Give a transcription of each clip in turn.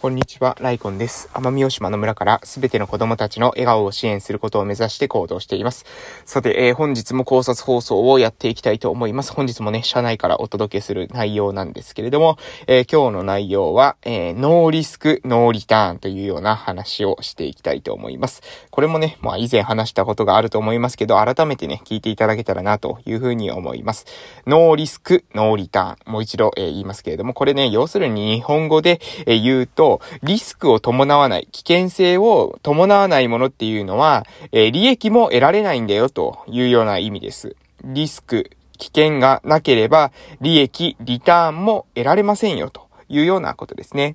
こんにちは、ライコンです。奄美大島の村からすべての子供たちの笑顔を支援することを目指して行動しています。さて、えー、本日も考察放送をやっていきたいと思います。本日もね、社内からお届けする内容なんですけれども、えー、今日の内容は、えー、ノーリスク、ノーリターンというような話をしていきたいと思います。これもね、まあ以前話したことがあると思いますけど、改めてね、聞いていただけたらなというふうに思います。ノーリスク、ノーリターン。もう一度、え言いますけれども、これね、要するに日本語で、え言うと、リスクを伴わない、危険性を伴わないものっていうのは、えー、利益も得られないんだよというような意味です。リスク、危険がなければ、利益、リターンも得られませんよというようなことですね。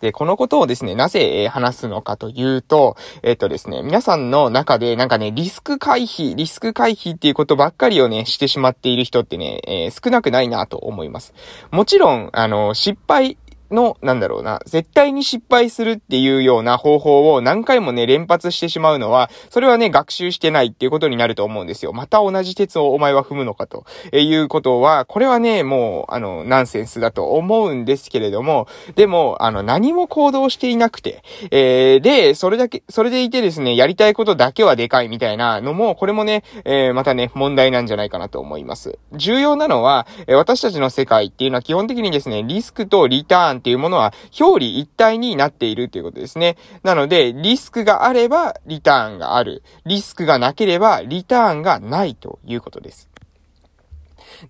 で、このことをですね、なぜ、え話すのかというと、えっ、とですね、皆さんの中でなんかね、リスク回避、リスク回避っていうことばっかりをね、してしまっている人ってね、えー、少なくないなと思います。もちろん、あの、失敗の、なんだろうな、絶対に失敗するっていうような方法を何回もね、連発してしまうのは、それはね、学習してないっていうことになると思うんですよ。また同じ鉄をお前は踏むのかとえいうことは、これはね、もう、あの、ナンセンスだと思うんですけれども、でも、あの、何も行動していなくて、えー、で、それだけ、それでいてですね、やりたいことだけはでかいみたいなのも、これもね、えー、またね、問題なんじゃないかなと思います。重要なのは、私たちの世界っていうのは基本的にですね、リスクとリターンっていうものは表裏一体になっているということですね。なので、リスクがあればリターンがある。リスクがなければリターンがないということです。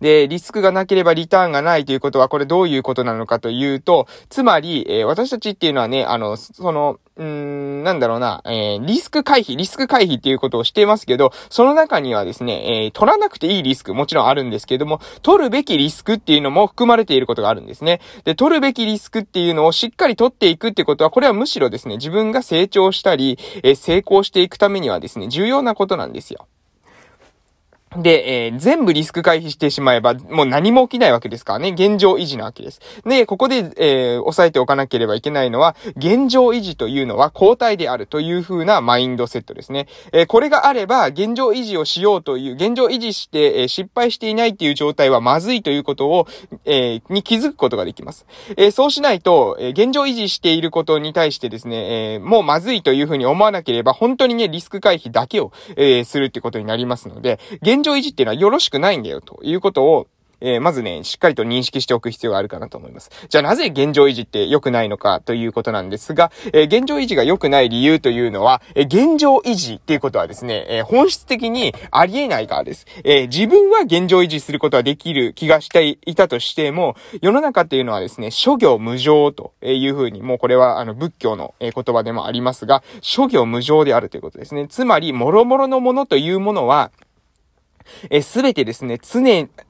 で、リスクがなければリターンがないということは、これどういうことなのかというと、つまり、えー、私たちっていうのはね、あの、その、うん、なんだろうな、えー、リスク回避、リスク回避っていうことをしていますけど、その中にはですね、えー、取らなくていいリスクもちろんあるんですけども、取るべきリスクっていうのも含まれていることがあるんですね。で、取るべきリスクっていうのをしっかり取っていくってことは、これはむしろですね、自分が成長したり、えー、成功していくためにはですね、重要なことなんですよ。で、えー、全部リスク回避してしまえば、もう何も起きないわけですからね。現状維持なわけです。で、ここで、えー、押さえておかなければいけないのは、現状維持というのは交代であるという風なマインドセットですね。えー、これがあれば、現状維持をしようという、現状維持して、えー、失敗していないっていう状態はまずいということを、えー、に気づくことができます。えー、そうしないと、えー、現状維持していることに対してですね、えー、もうまずいという風に思わなければ、本当にね、リスク回避だけを、えー、するってことになりますので、現現状維持っていうのはよろしくないんだよということを、えー、まずね、しっかりと認識しておく必要があるかなと思います。じゃあなぜ現状維持って良くないのかということなんですが、えー、現状維持が良くない理由というのは、えー、現状維持っていうことはですね、え本質的にありえないからです。え自分は現状維持することはできる気がしていたとしても、世の中っていうのはですね、諸行無常というふうに、もうこれはあの仏教の言葉でもありますが、諸行無常であるということですね。つまり、諸々のものというものは、えすべてですね、常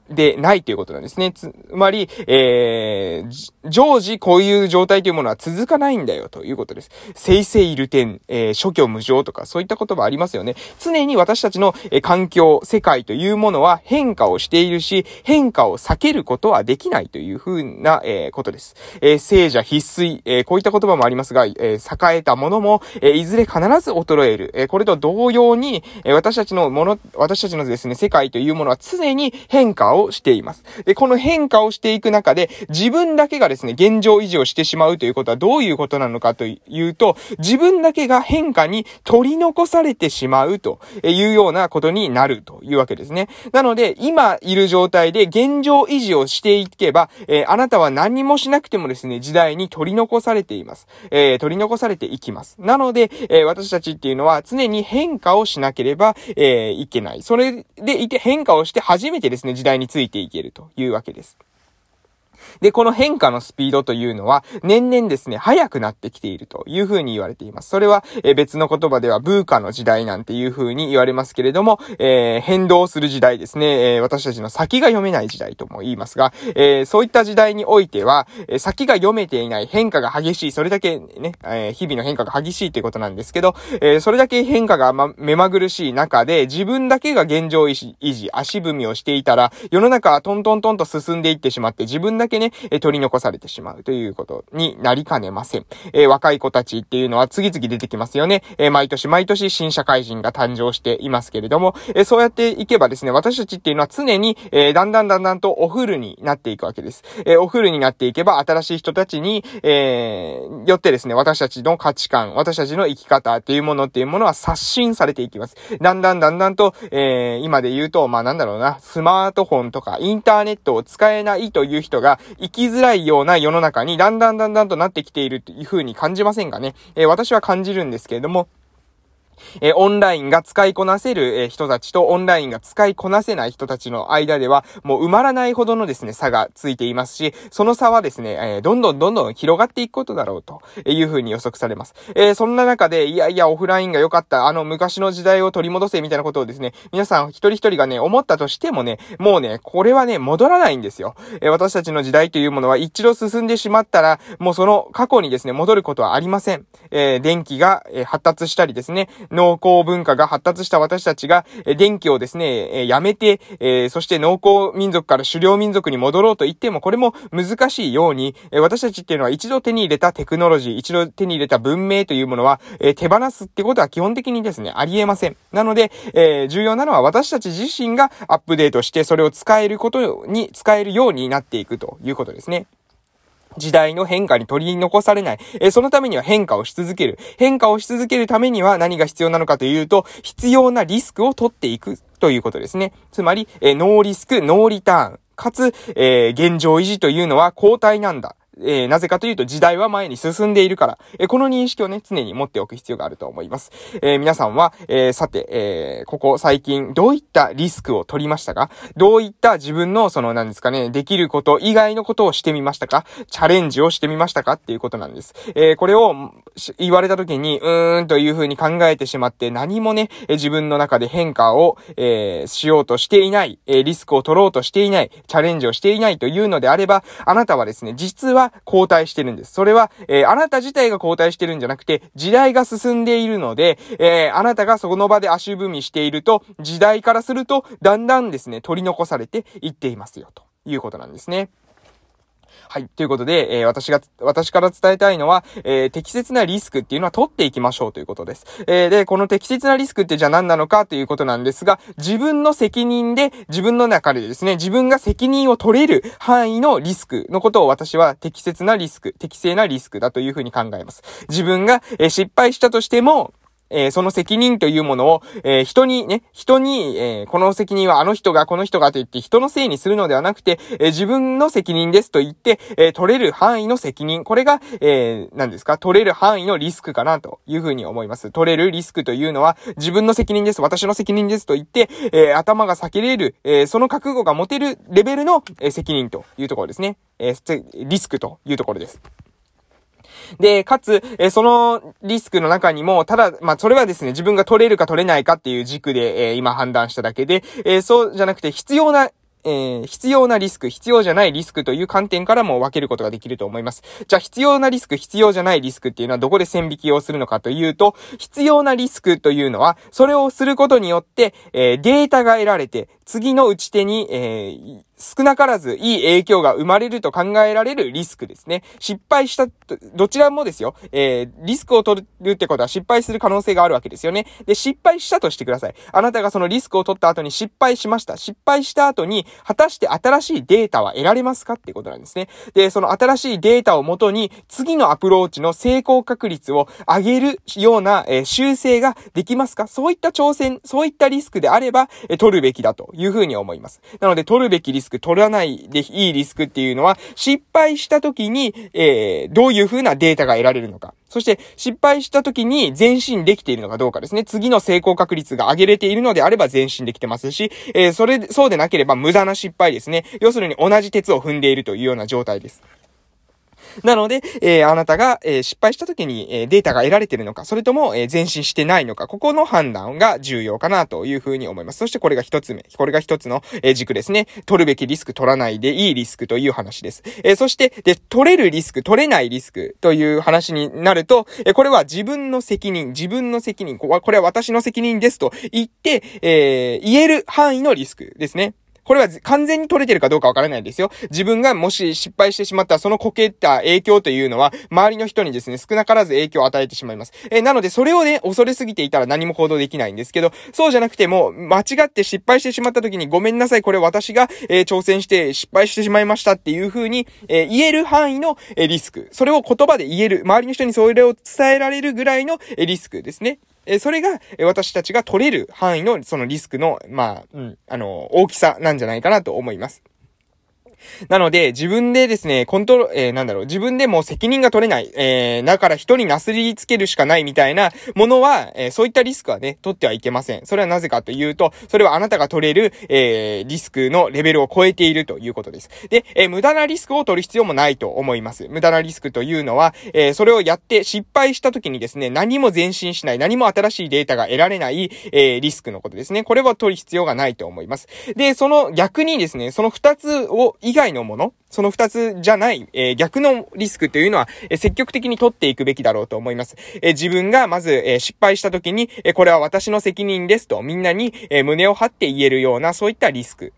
でないということなんですね。つまり、えー、常時こういう状態というものは続かないんだよということです。生成いる点、えー、諸教無常とかそういった言葉ありますよね。常に私たちの、えー、環境、世界というものは変化をしているし、変化を避けることはできないというふうな、えー、ことです。えー、聖者必須、えー、こういった言葉もありますが、えー、栄えたものも、えー、いずれ必ず衰える。えー、これと同様に、えー、私たちのもの、私たちのですね、世界というものは常に変化ををしています。で、この変化をしていく中で、自分だけがですね、現状維持をしてしまうということはどういうことなのかというと、自分だけが変化に取り残されてしまうというようなことになるというわけですね。なので、今いる状態で現状維持をしていけば、えー、あなたは何もしなくてもですね、時代に取り残されています。えー、取り残されていきます。なので、えー、私たちっていうのは常に変化をしなければ、えいけない。それでいて変化をして初めてですね、時代についていけるというわけです。で、この変化のスピードというのは、年々ですね、速くなってきているというふうに言われています。それは、え別の言葉では、ブーカの時代なんていうふうに言われますけれども、えー、変動する時代ですね、えー、私たちの先が読めない時代とも言いますが、えー、そういった時代においては、え先が読めていない変化が激しい、それだけね、え日々の変化が激しいということなんですけど、えそれだけ変化が、ま、目まぐるしい中で、自分だけが現状維持、足踏みをしていたら、世の中はトントントンと進んでいってしまって、自分だけけね、え取り残されてしまうということになりかねません。え若い子たちっていうのは次々出てきますよね。え毎年毎年新社会人が誕生していますけれども、えそうやっていけばですね、私たちっていうのは常に、えだんだんだんだんとオフルになっていくわけです。えオフルになっていけば、新しい人たちに、えー、よってですね、私たちの価値観、私たちの生き方っていうものっていうものは刷新されていきます。だんだんだんだんと、えー、今で言うと、まあなんだろうな、スマートフォンとかインターネットを使えないという人が生きづらいような世の中にだんだんだんだんとなってきているというふうに感じませんかね。えー、私は感じるんですけれども、えー、オンラインが使いこなせる、えー、人たちとオンラインが使いこなせない人たちの間では、もう埋まらないほどのですね、差がついていますし、その差はですね、えー、どんどんどんどん広がっていくことだろうというふうに予測されます。えそんな中で、いやいや、オフラインが良かった、あの昔の時代を取り戻せみたいなことをですね、皆さん一人一人がね、思ったとしてもね、もうね、これはね、戻らないんですよ。え私たちの時代というものは一度進んでしまったら、もうその過去にですね、戻ることはありません。え電気が、え発達したりですね、農耕文化が発達した私たちが、え電気をですね、えやめて、えそして農耕民族から狩猟民族に戻ろうと言っても、これも難しいように、え私たちっていうのは一度手に入れたテクノロジー、一度手に入れた文明というものは、え手放すってことは基本的にですね、ありえません。なので、え重要なのは私たち自身がアップデートして、それを使えることに、使えるようになっていくということですね。時代の変化に取り残されない。えそのためには変化をし続ける。変化をし続けるためには何が必要なのかというと、必要なリスクを取っていくということですね。つまり、えノーリスク、ノーリターン。かつ、えー、現状維持というのは交代なんだ。えー、なぜかというと時代は前に進んでいるから、えー、この認識をね、常に持っておく必要があると思います。えー、皆さんは、えさて、えここ最近どういったリスクを取りましたか？どういった自分のその何ですかね、できること以外のことをしてみましたか？チャレンジをしてみましたか？っていうことなんです。えこれを言われた時に、うーんという風に考えてしまって何もね、自分の中で変化を、えしようとしていない、えリスクを取ろうとしていない、チャレンジをしていないというのであれば、あなたはですね、実は交代してるんです。それは、えー、あなた自体が後退してるんじゃなくて、時代が進んでいるので、えー、あなたがその場で足踏みしていると、時代からすると、だんだんですね、取り残されていっていますよ、ということなんですね。はい。ということで、えー、私が、私から伝えたいのは、えー、適切なリスクっていうのは取っていきましょうということです。えー、で、この適切なリスクってじゃあ何なのかということなんですが、自分の責任で、自分の中でですね、自分が責任を取れる範囲のリスクのことを私は適切なリスク、適正なリスクだというふうに考えます。自分が、えー、失敗したとしても、えー、その責任というものを、えー、人にね、人に、えー、この責任はあの人がこの人がと言って人のせいにするのではなくて、え自分の責任ですと言って、え取れる範囲の責任。これが、え何ですか？取れる範囲のリスクかなというふうに思います。取れるリスクというのは、自分の責任です。私の責任ですと言って、え頭が避けれる、えその覚悟が持てるレベルの、え責任というところですね。えリスクというところです。で、かつ、えそのリスクの中にも、ただ、まあ、それはですね、自分が取れるか取れないかっていう軸で、え、今判断しただけで、え、そうじゃなくて必要なえー、必要なリスク、必要じゃないリスクという観点からも分けることができると思います。じゃあ必要なリスク、必要じゃないリスクっていうのはどこで線引きをするのかというと、必要なリスクというのは、それをすることによって、えー、データが得られて、次の打ち手に、えー、少なからずいい影響が生まれると考えられるリスクですね。失敗した、どちらもですよ。えー、リスクを取るってことは失敗する可能性があるわけですよね。で、失敗したとしてください。あなたがそのリスクを取った後に失敗しました。失敗した後に、果たして新しいデータは得られますかっていうことなんですね。で、その新しいデータをもとに、次のアプローチの成功確率を上げるような、えー、修正ができますか？そういった挑戦、そういったリスクであれば、えー、取るべきだというふうに思います。なので、取るべきリスクク、取らないでいいリスクっていうのは、失敗した時に、えー、どういう風なデータが得られるのか。そして、失敗した時に前進できているのかどうかですね。次の成功確率が上げれているのであれば前進できてますし、えー、それ、そうでなければ無駄な失敗ですね。要するに同じ鉄を踏んでいるというような状態です。なので、えー、あなたが、えー、失敗した時に、えー、データが得られてるのか、それとも、え前進してないのか、ここの判断が重要かなというふうに思います。そしてこれが一つ目。これが一つの、え軸ですね。取るべきリスク取らないでいいリスクという話です。えそして、で、取れるリスク、取れないリスクという話になると、えこれは自分の責任、自分の責任、これは私の責任ですと言って、え言える範囲のリスクですね。これは完全に取れてるかどうかわからないですよ。自分がもし失敗してしまった、そのこけった影響というのは、周りの人にですね、少なからず影響を与えてしまいます。えなので、それをね、恐れすぎていたら何も行動できないんですけど、そうじゃなくても、間違って失敗してしまった時に、ごめんなさい、これ私が、えー、挑戦して失敗してしまいましたっていう風に、えー、言える範囲の、え、リスク。それを言葉で言える、周りの人にそれを伝えられるぐらいの、え、リスクですね。えそれが、え私たちが取れる範囲の、そのリスクの、まあ、うん、あの、大きさなんじゃないかなと思います。なので、自分でですね、コントロール、えー、なんだろう、自分でも責任が取れない、えー、だから人になすりつけるしかないみたいなものは、えー、そういったリスクはね、取ってはいけません。それはなぜかというと、それはあなたが取れる、えー、リスクのレベルを超えているということです。で、えー、無駄なリスクを取る必要もないと思います。無駄なリスクというのは、えー、それをやって失敗した時にですね、何も前進しない、何も新しいデータが得られない、えー、リスクのことですね。これは取る必要がないと思います。で、その逆にですね、その二つを、以外のもの、その二つじゃない、えー、逆のリスクというのは、えー、積極的に取っていくべきだろうと思います。えー、自分がまず、え失敗した時に、えこれは私の責任ですとみんなに、え胸を張って言えるような、そういったリスク。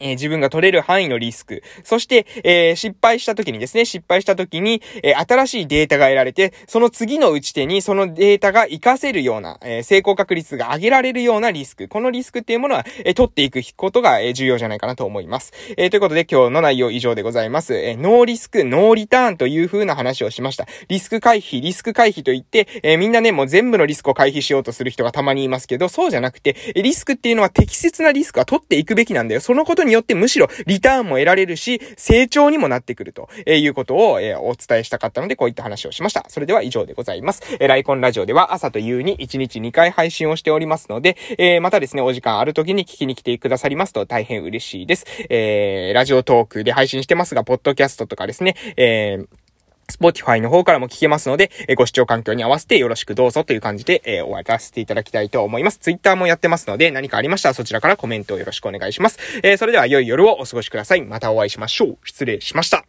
え、自分が取れる範囲のリスク。そして、えー、失敗した時にですね、失敗した時に、えー、新しいデータが得られて、その次の打ち手にそのデータが活かせるような、え成功確率が上げられるようなリスク。このリスクっていうものは、え取っていくことが、え重要じゃないかなと思います。えということで今日の内容以上でございます。えノーリスク、ノーリターンという風な話をしました。リスク回避、リスク回避といって、えみんなね、もう全部のリスクを回避しようとする人がたまにいますけど、そうじゃなくて、リスクっていうのは適切なリスクは取っていくべきなんだよ。そのことにによってむしろリターンも得られるし、成長にもなってくるということを、えお伝えしたかったので、こういった話をしました。それでは以上でございます。えライコンラジオでは朝と夕に1日2回配信をしておりますので、えまたですね、お時間ある時に聞きに来てくださりますと大変嬉しいです。えー、ラジオトークで配信してますが、ポッドキャストとかですね、えー、Spotify の方からも聞けますので、えご視聴環境に合わせてよろしくどうぞという感じで、えー、終わらせていただきたいと思います。Twitter もやってますので、何かありましたらそちらからコメントをよろしくお願いします。えー、それでは良い夜をお過ごしください。またお会いしましょう。失礼しました。